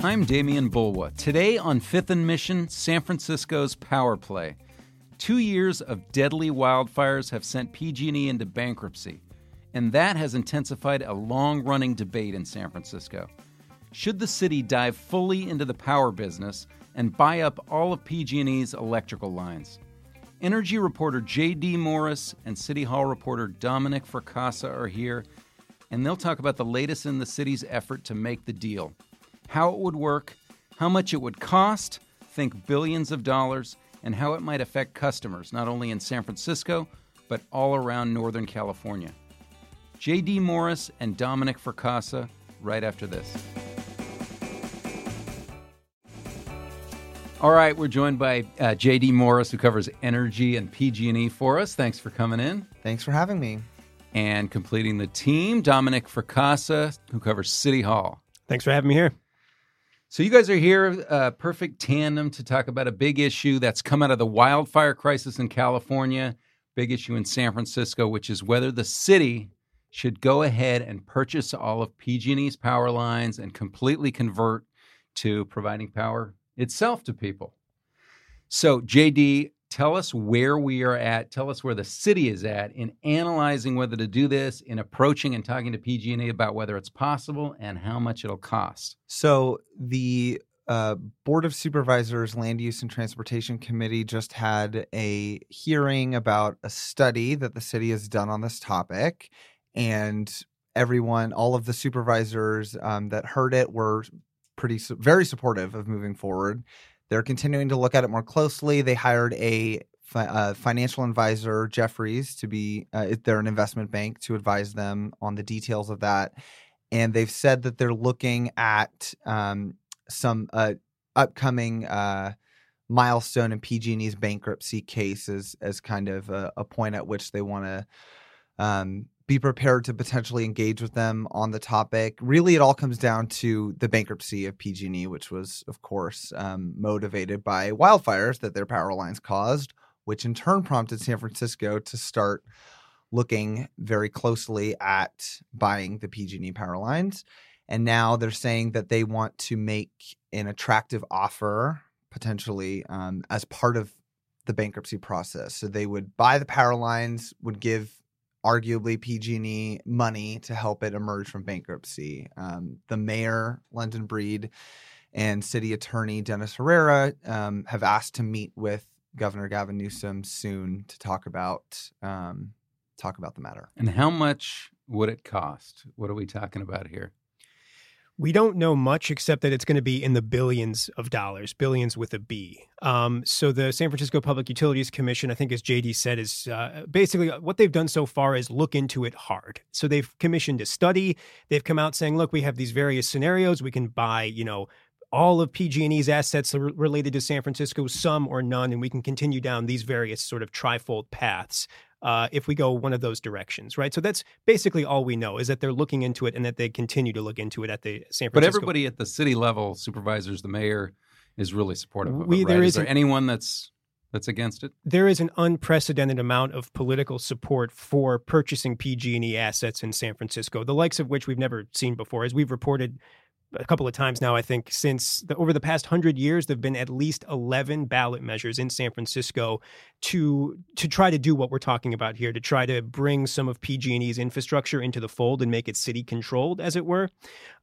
I'm Demian Bulwa. Today on Fifth and Mission, San Francisco's power play. Two years of deadly wildfires have sent PG&E into bankruptcy, and that has intensified a long-running debate in San Francisco. Should the city dive fully into the power business and buy up all of PG&E's electrical lines? Energy reporter J.D. Morris and City Hall reporter Dominic Fracassa are here, and they'll talk about the latest in the city's effort to make the deal, how it would work, how much it would cost, think billions of dollars, and how it might affect customers, not only in San Francisco, but all around Northern California. J.D. Morris and Dominic Fracassa right after this. All right, we're joined by uh, J.D. Morris, who covers energy and PG&E for us. Thanks for coming in. Thanks for having me. And completing the team, Dominic Fracassa, who covers City Hall. Thanks for having me here. So you guys are here, uh, perfect tandem to talk about a big issue that's come out of the wildfire crisis in California, big issue in San Francisco, which is whether the city should go ahead and purchase all of PG&E's power lines and completely convert to providing power itself to people. So, JD, tell us where we are at. Tell us where the city is at in analyzing whether to do this, in approaching and talking to PG&E about whether it's possible and how much it'll cost. So, the uh, Board of Supervisors Land Use and Transportation Committee just had a hearing about a study that the city has done on this topic, and everyone, all of the supervisors um, that heard it, were pretty very supportive of moving forward. They're continuing to look at it more closely. They hired a fi- uh, financial advisor, Jefferies, to be uh, they're an investment bank to advise them on the details of that. And they've said that they're looking at um, some uh, upcoming uh, milestone in PG&E's bankruptcy case as, as kind of a, a point at which they want to um, be prepared to potentially engage with them on the topic. Really, it all comes down to the bankruptcy of PG&E, which was, of course, um, motivated by wildfires that their power lines caused, which in turn prompted San Francisco to start looking very closely at buying the PG&E power lines. And now they're saying that they want to make an attractive offer, potentially um, as part of the bankruptcy process. So they would buy the power lines, would give arguably PG&E money to help it emerge from bankruptcy. Um, the mayor, London Breed, and city attorney Dennis Herrera um, have asked to meet with Governor Gavin Newsom soon to talk about um, talk about the matter. And how much would it cost? What are we talking about here? We don't know much except that it's going to be in the billions of dollars, billions with a B. Um, so the San Francisco Public Utilities Commission, I think, as JD said, is uh, basically what they've done so far is look into it hard. So they've commissioned a study. They've come out saying, look, we have these various scenarios. We can buy, you know, all of PG&E's assets related to San Francisco, some or none, and we can continue down these various sort of trifold paths uh, if we go one of those directions, right? So that's basically all we know is that they're looking into it and that they continue to look into it at the San Francisco. But everybody at the city level, supervisors, the mayor, is really supportive of we, it. Right? There is, is there an, anyone that's that's against it? There is an unprecedented amount of political support for purchasing PG&E assets in San Francisco, the likes of which we've never seen before. As we've reported a couple of times now, I think, since the, over the past hundred years, there've been at least eleven ballot measures in San Francisco to to try to do what we're talking about here, to try to bring some of PG&E's infrastructure into the fold and make it city controlled, as it were.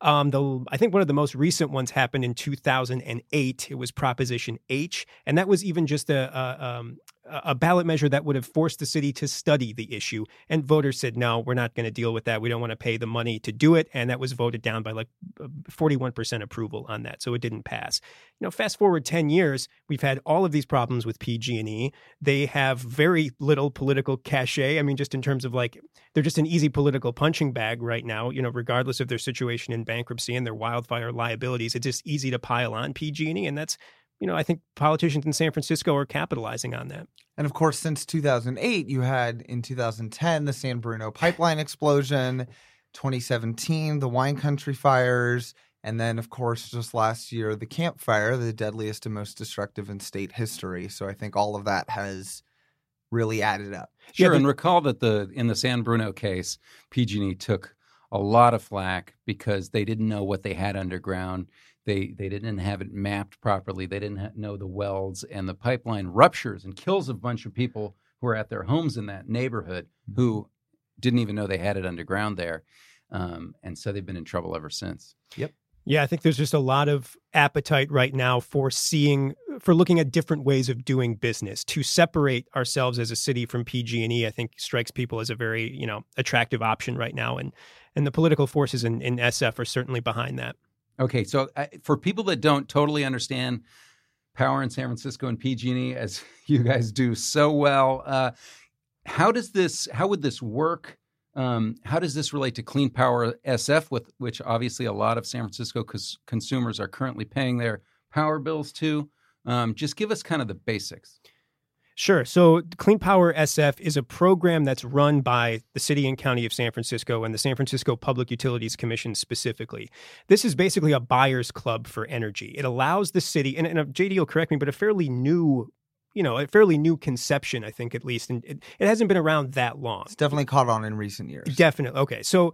Um, the I think one of the most recent ones happened in 2008. It was Proposition H, and that was even just a, a, um, a ballot measure that would have forced the city to study the issue. And voters said, no, we're not going to deal with that. We don't want to pay the money to do it. And that was voted down by like uh, 41% approval on that. So it didn't pass. You know, fast forward 10 years, we've had all of these problems with PG&E. They have very little political cachet. I mean, just in terms of like, they're just an easy political punching bag right now, you know, regardless of their situation in bankruptcy and their wildfire liabilities. It's just easy to pile on PG&E. And that's you know, I think politicians in San Francisco are capitalizing on that. And of course, since 2008, you had in 2010 the San Bruno pipeline explosion, 2017 the wine country fires, and then of course just last year the Camp Fire, the deadliest and most destructive in state history. So I think all of that has really added up. Sure, Yeah, and recall that the in the San Bruno case, PG&E took a lot of flack because they didn't know what they had underground. They they didn't have it mapped properly. They didn't ha- know the welds, and the pipeline ruptures and kills a bunch of people who are at their homes in that neighborhood who didn't even know they had it underground there. Um, and so they've been in trouble ever since. Yep. Yeah, I think there's just a lot of appetite right now for seeing, for looking at different ways of doing business. To separate ourselves as a city from PG&E, I think strikes people as a very, you know, attractive option right now, and and the political forces in, in SF are certainly behind that. Okay, so uh, for people that don't totally understand power in San Francisco and PG&E, as you guys do so well, uh, how does this? How would this work? Um, how does this relate to Clean Power SF, with which obviously a lot of San Francisco cons- consumers are currently paying their power bills to? Um, just give us kind of the basics. Sure. So, Clean Power SF is a program that's run by the city and county of San Francisco and the San Francisco Public Utilities Commission specifically. This is basically a buyer's club for energy. It allows the city, and, and uh, JD will correct me, but a fairly new you know, a fairly new conception, I think, at least. And it, it hasn't been around that long. It's definitely caught on in recent years. Definitely. Okay. So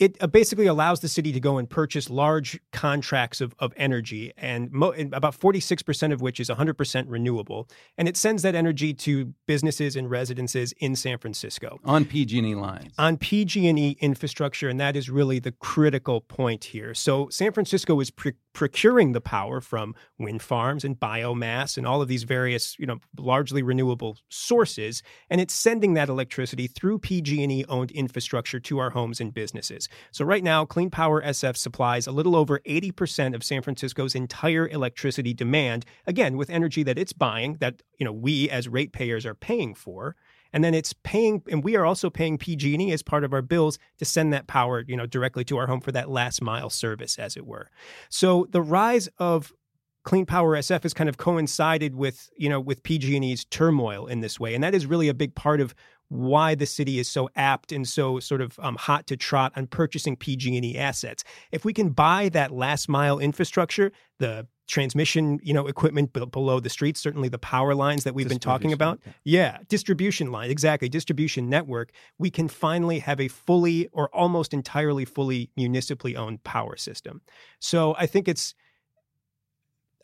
it uh, basically allows the city to go and purchase large contracts of, of energy, and, mo- and about 46% of which is 100% renewable. And it sends that energy to businesses and residences in San Francisco on PG&E lines. On PG&E infrastructure, and that is really the critical point here. So San Francisco is pre- procuring the power from wind farms and biomass and all of these various, you know, largely renewable sources, and it's sending that electricity through PG&E owned infrastructure to our homes and businesses. So right now, Clean Power SF supplies a little over 80% of San Francisco's entire electricity demand, again, with energy that it's buying that, you know, we as ratepayers are paying for and then it's paying and we are also paying PG&E as part of our bills to send that power you know directly to our home for that last mile service as it were. So the rise of clean power sf has kind of coincided with you know with pg&e's turmoil in this way. And that is really a big part of why the city is so apt and so sort of um, hot to trot on purchasing pg&e assets. If we can buy that last mile infrastructure the transmission, you know, equipment b- below the streets, certainly the power lines that we've been talking about. Yeah, distribution line, exactly, distribution network. We can finally have a fully or almost entirely fully municipally owned power system. So I think it's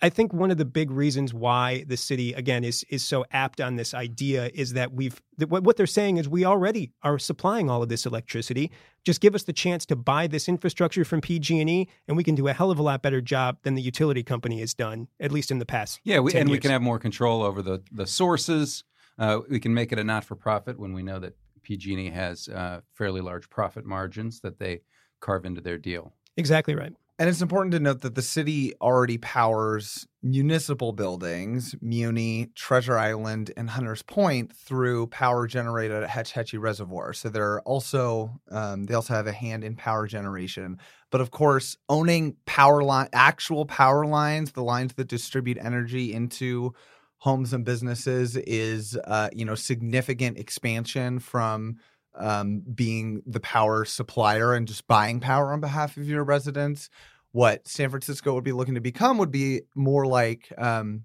I think one of the big reasons why the city again is is so apt on this idea is that we've that what they're saying is we already are supplying all of this electricity. Just give us the chance to buy this infrastructure from PG&E, and we can do a hell of a lot better job than the utility company has done, at least in the past. Yeah, we, and years. we can have more control over the the sources. Uh, we can make it a not for profit when we know that PG&E has uh, fairly large profit margins that they carve into their deal. Exactly right. And it's important to note that the city already powers municipal buildings, Muni, Treasure Island, and Hunters Point through power generated at Hetch Hetchy Reservoir. So they're also um, they also have a hand in power generation. But of course, owning power line, actual power lines, the lines that distribute energy into homes and businesses, is uh, you know significant expansion from um, being the power supplier and just buying power on behalf of your residents. What San Francisco would be looking to become would be more like um,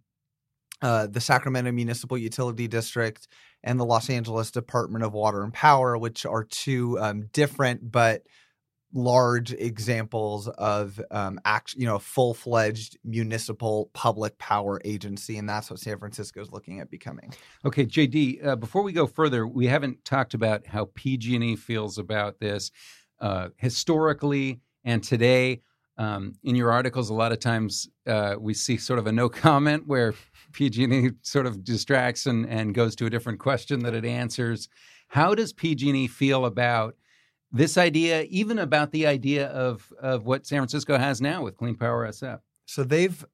uh, the Sacramento Municipal Utility District and the Los Angeles Department of Water and Power, which are two um, different but large examples of um, act, you know, full fledged municipal public power agency, and that's what San Francisco is looking at becoming. Okay, JD. Uh, before we go further, we haven't talked about how PG&E feels about this uh, historically and today. Um, in your articles, a lot of times uh, we see sort of a no comment where PG&E sort of distracts and, and goes to a different question that it answers. How does PG&E feel about this idea, even about the idea of of what San Francisco has now with Clean Power SF. So they've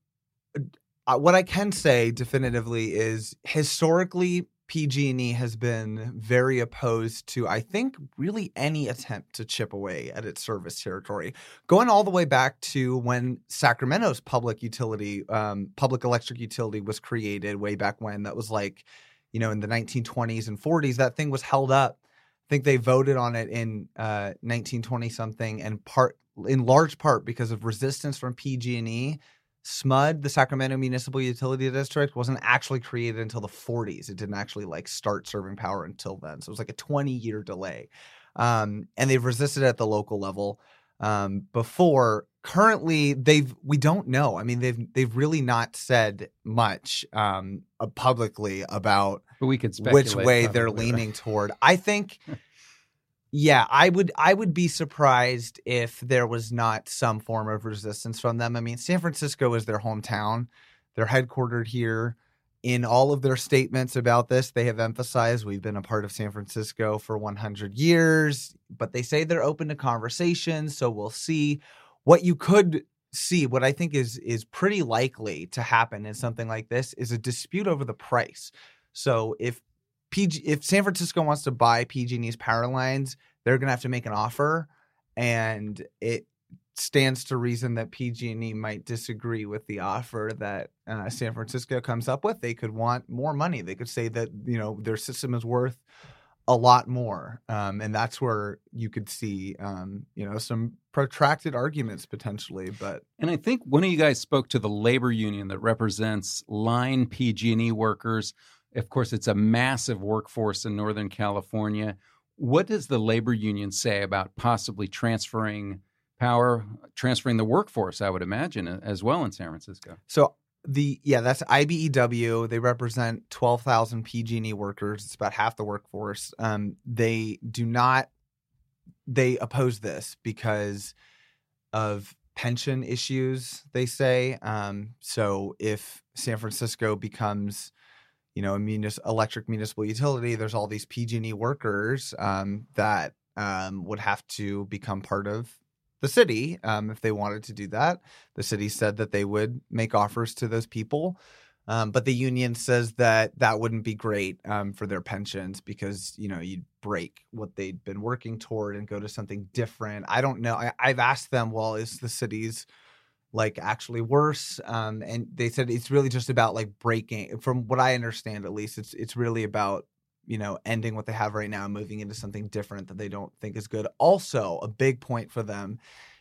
uh, what I can say definitively is historically PG&E has been very opposed to I think really any attempt to chip away at its service territory. Going all the way back to when Sacramento's public utility um, public electric utility was created way back when that was like you know in the 1920s and 40s that thing was held up I think they voted on it in uh, 1920 something, and part in large part because of resistance from PG&E. SMUD, the Sacramento Municipal Utility District, wasn't actually created until the 40s. It didn't actually like start serving power until then, so it was like a 20 year delay. um, and they've resisted at the local level um, before. Currently, they've we don't know. I mean, they've they've really not said much um, uh, publicly about but we could which way they're right? leaning toward. I think, yeah, I would I would be surprised if there was not some form of resistance from them. I mean, San Francisco is their hometown; they're headquartered here. In all of their statements about this, they have emphasized we've been a part of San Francisco for 100 years, but they say they're open to conversations. So we'll see what you could see. What I think is is pretty likely to happen in something like this is a dispute over the price. So if PG if San Francisco wants to buy PG&E's power lines, they're going to have to make an offer and it stands to reason that PG&E might disagree with the offer that uh, San Francisco comes up with. They could want more money. They could say that, you know, their system is worth a lot more. Um, and that's where you could see, um, you know, some protracted arguments potentially. But And I think one of you guys spoke to the labor union that represents line PG&E workers. Of course, it's a massive workforce in Northern California. What does the labor union say about possibly transferring power, transferring the workforce? I would imagine as well in San Francisco. So the yeah, that's IBEW. They represent twelve thousand PG&E workers. It's about half the workforce. Um, they do not. They oppose this because of pension issues. They say. Um, so if San Francisco becomes you know, a munis- electric municipal utility, there's all these PG&E workers um, that um, would have to become part of the city um, if they wanted to do that. The city said that they would make offers to those people. Um, but the union says that that wouldn't be great um, for their pensions because you know you'd break what they'd been working toward and go to something different. I don't know. I, I've asked them, well, is the city's like actually worse? Um, and they said it's really just about like breaking. From what I understand, at least, it's it's really about you know ending what they have right now, and moving into something different that they don't think is good. Also, a big point for them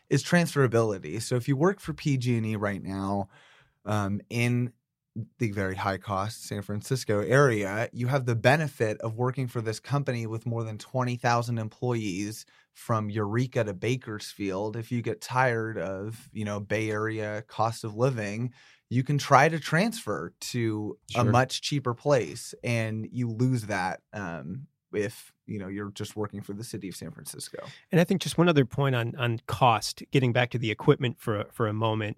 is transferability. So if you work for PG&E right now um, in the very high cost San Francisco area, you have the benefit of working for this company with more than 20,000 employees from Eureka to Bakersfield. If you get tired of, you know, Bay Area cost of living, you can try to transfer to a much cheaper place and you lose that um, if, you know, you're just working for the city of San Francisco. And I think just one other point on on cost, getting back to the equipment for for a moment,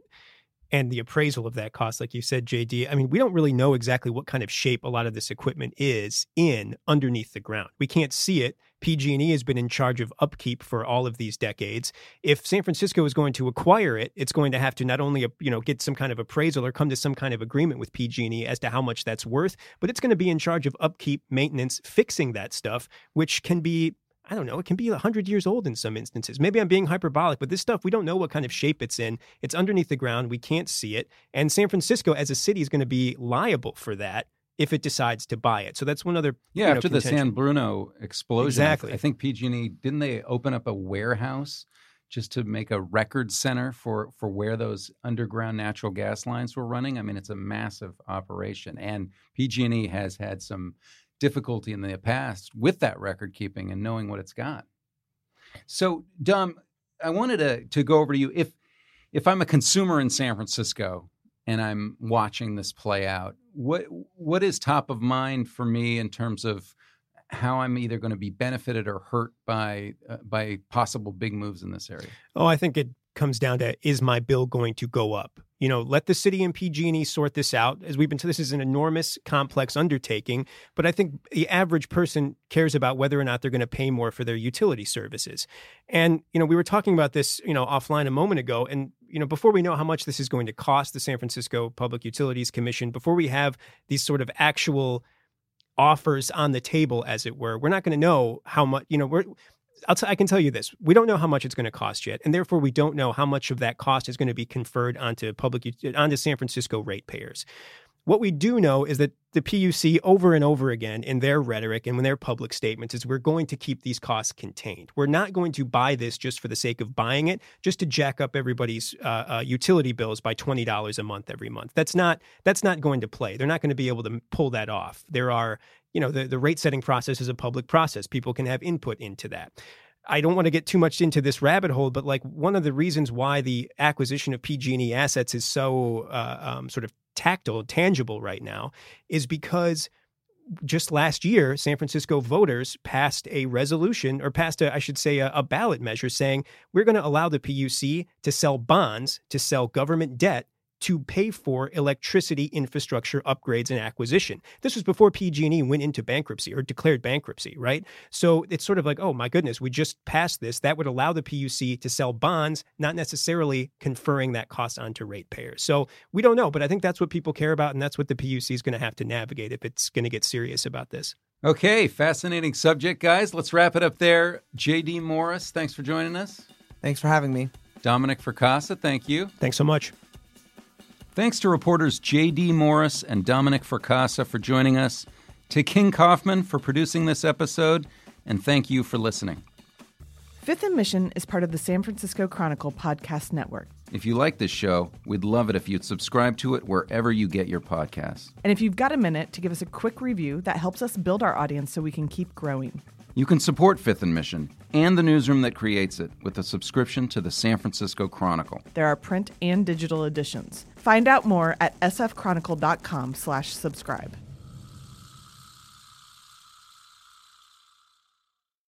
and the appraisal of that cost, like you said, JD. I mean, we don't really know exactly what kind of shape a lot of this equipment is in underneath the ground. We can't see it. PG&E has been in charge of upkeep for all of these decades. If San Francisco is going to acquire it, it's going to have to not only you know get some kind of appraisal or come to some kind of agreement with PG&E as to how much that's worth, but it's going to be in charge of upkeep, maintenance, fixing that stuff, which can be I don't know, it can be 100 years old in some instances. Maybe I'm being hyperbolic, but this stuff, we don't know what kind of shape it's in. It's underneath the ground. We can't see it. And San Francisco, as a city, is going to be liable for that if it decides to buy it. So that's one other. Yeah, you know, after the. San Bruno explosion, Exactly. I think PG&E didn't they open up a warehouse just to make a record center for for where those underground natural gas lines were running. I mean, it's a massive operation, and PG&E has had some difficulty in the past with that record keeping and knowing what it's got. So, Dom, I wanted to to go over to you if if I'm a consumer in San Francisco and I'm watching this play out, what what is top of mind for me in terms of how I'm either going to be benefited or hurt by uh, by possible big moves in this area? Oh, I think it comes down to is my bill going to go up? You know, let the city and PG&E sort this out. As we've been this is an enormous, complex undertaking. But I think the average person cares about whether or not they're going to pay more for their utility services. And you know, we were talking about this, you know, offline a moment ago. And you know, before we know how much this is going to cost the San Francisco Public Utilities Commission, before we have these sort of actual offers on the table, as it were, we're not going to know how much. You know, we're t- I can tell you this: we don't know how much it's going to cost yet, and therefore we don't know how much of that cost is going to be conferred onto public onto San Francisco ratepayers. What we do know is that the PUC, over and over again, in their rhetoric and in their public statements, is we're going to keep these costs contained. We're not going to buy this just for the sake of buying it, just to jack up everybody's uh, uh, utility bills by twenty dollars a month every month. That's not that's not going to play. They're not going to be able to pull that off. There are you know the, the rate setting process is a public process. People can have input into that. I don't want to get too much into this rabbit hole, but like one of the reasons why the acquisition of PG&E assets is so uh, um, sort of tactile, tangible right now, is because just last year, San Francisco voters passed a resolution, or passed, a, I should say, a, a ballot measure saying we're going to allow the PUC to sell bonds, to sell government debt to pay for electricity infrastructure upgrades and acquisition. This was before PG&E went into bankruptcy or declared bankruptcy, right? So it's sort of like, oh my goodness, we just passed this. That would allow the PUC to sell bonds, not necessarily conferring that cost onto ratepayers. So we don't know, but I think that's what people care about, and that's what the PUC is going to have to navigate if it's going to get serious about this. Okay, fascinating subject, guys. Let's wrap it up there. JD Morris, thanks for joining us. Thanks for having me. Dominic Fracassa, thank you. Thanks so much. Thanks to reporters J.D. Morris and Dominic Fracassa for joining us, to King Kaufman for producing this episode, and thank you for listening. Fifth and Mission is part of the San Francisco Chronicle podcast network. If you like this show, we'd love it if you'd subscribe to it wherever you get your podcasts. And if you've got a minute to give us a quick review, that helps us build our audience so we can keep growing. You can support Fifth and Mission and the newsroom that creates it with a subscription to the San Francisco Chronicle. There are print and digital editions. Find out more at sfchronicle.com slash subscribe.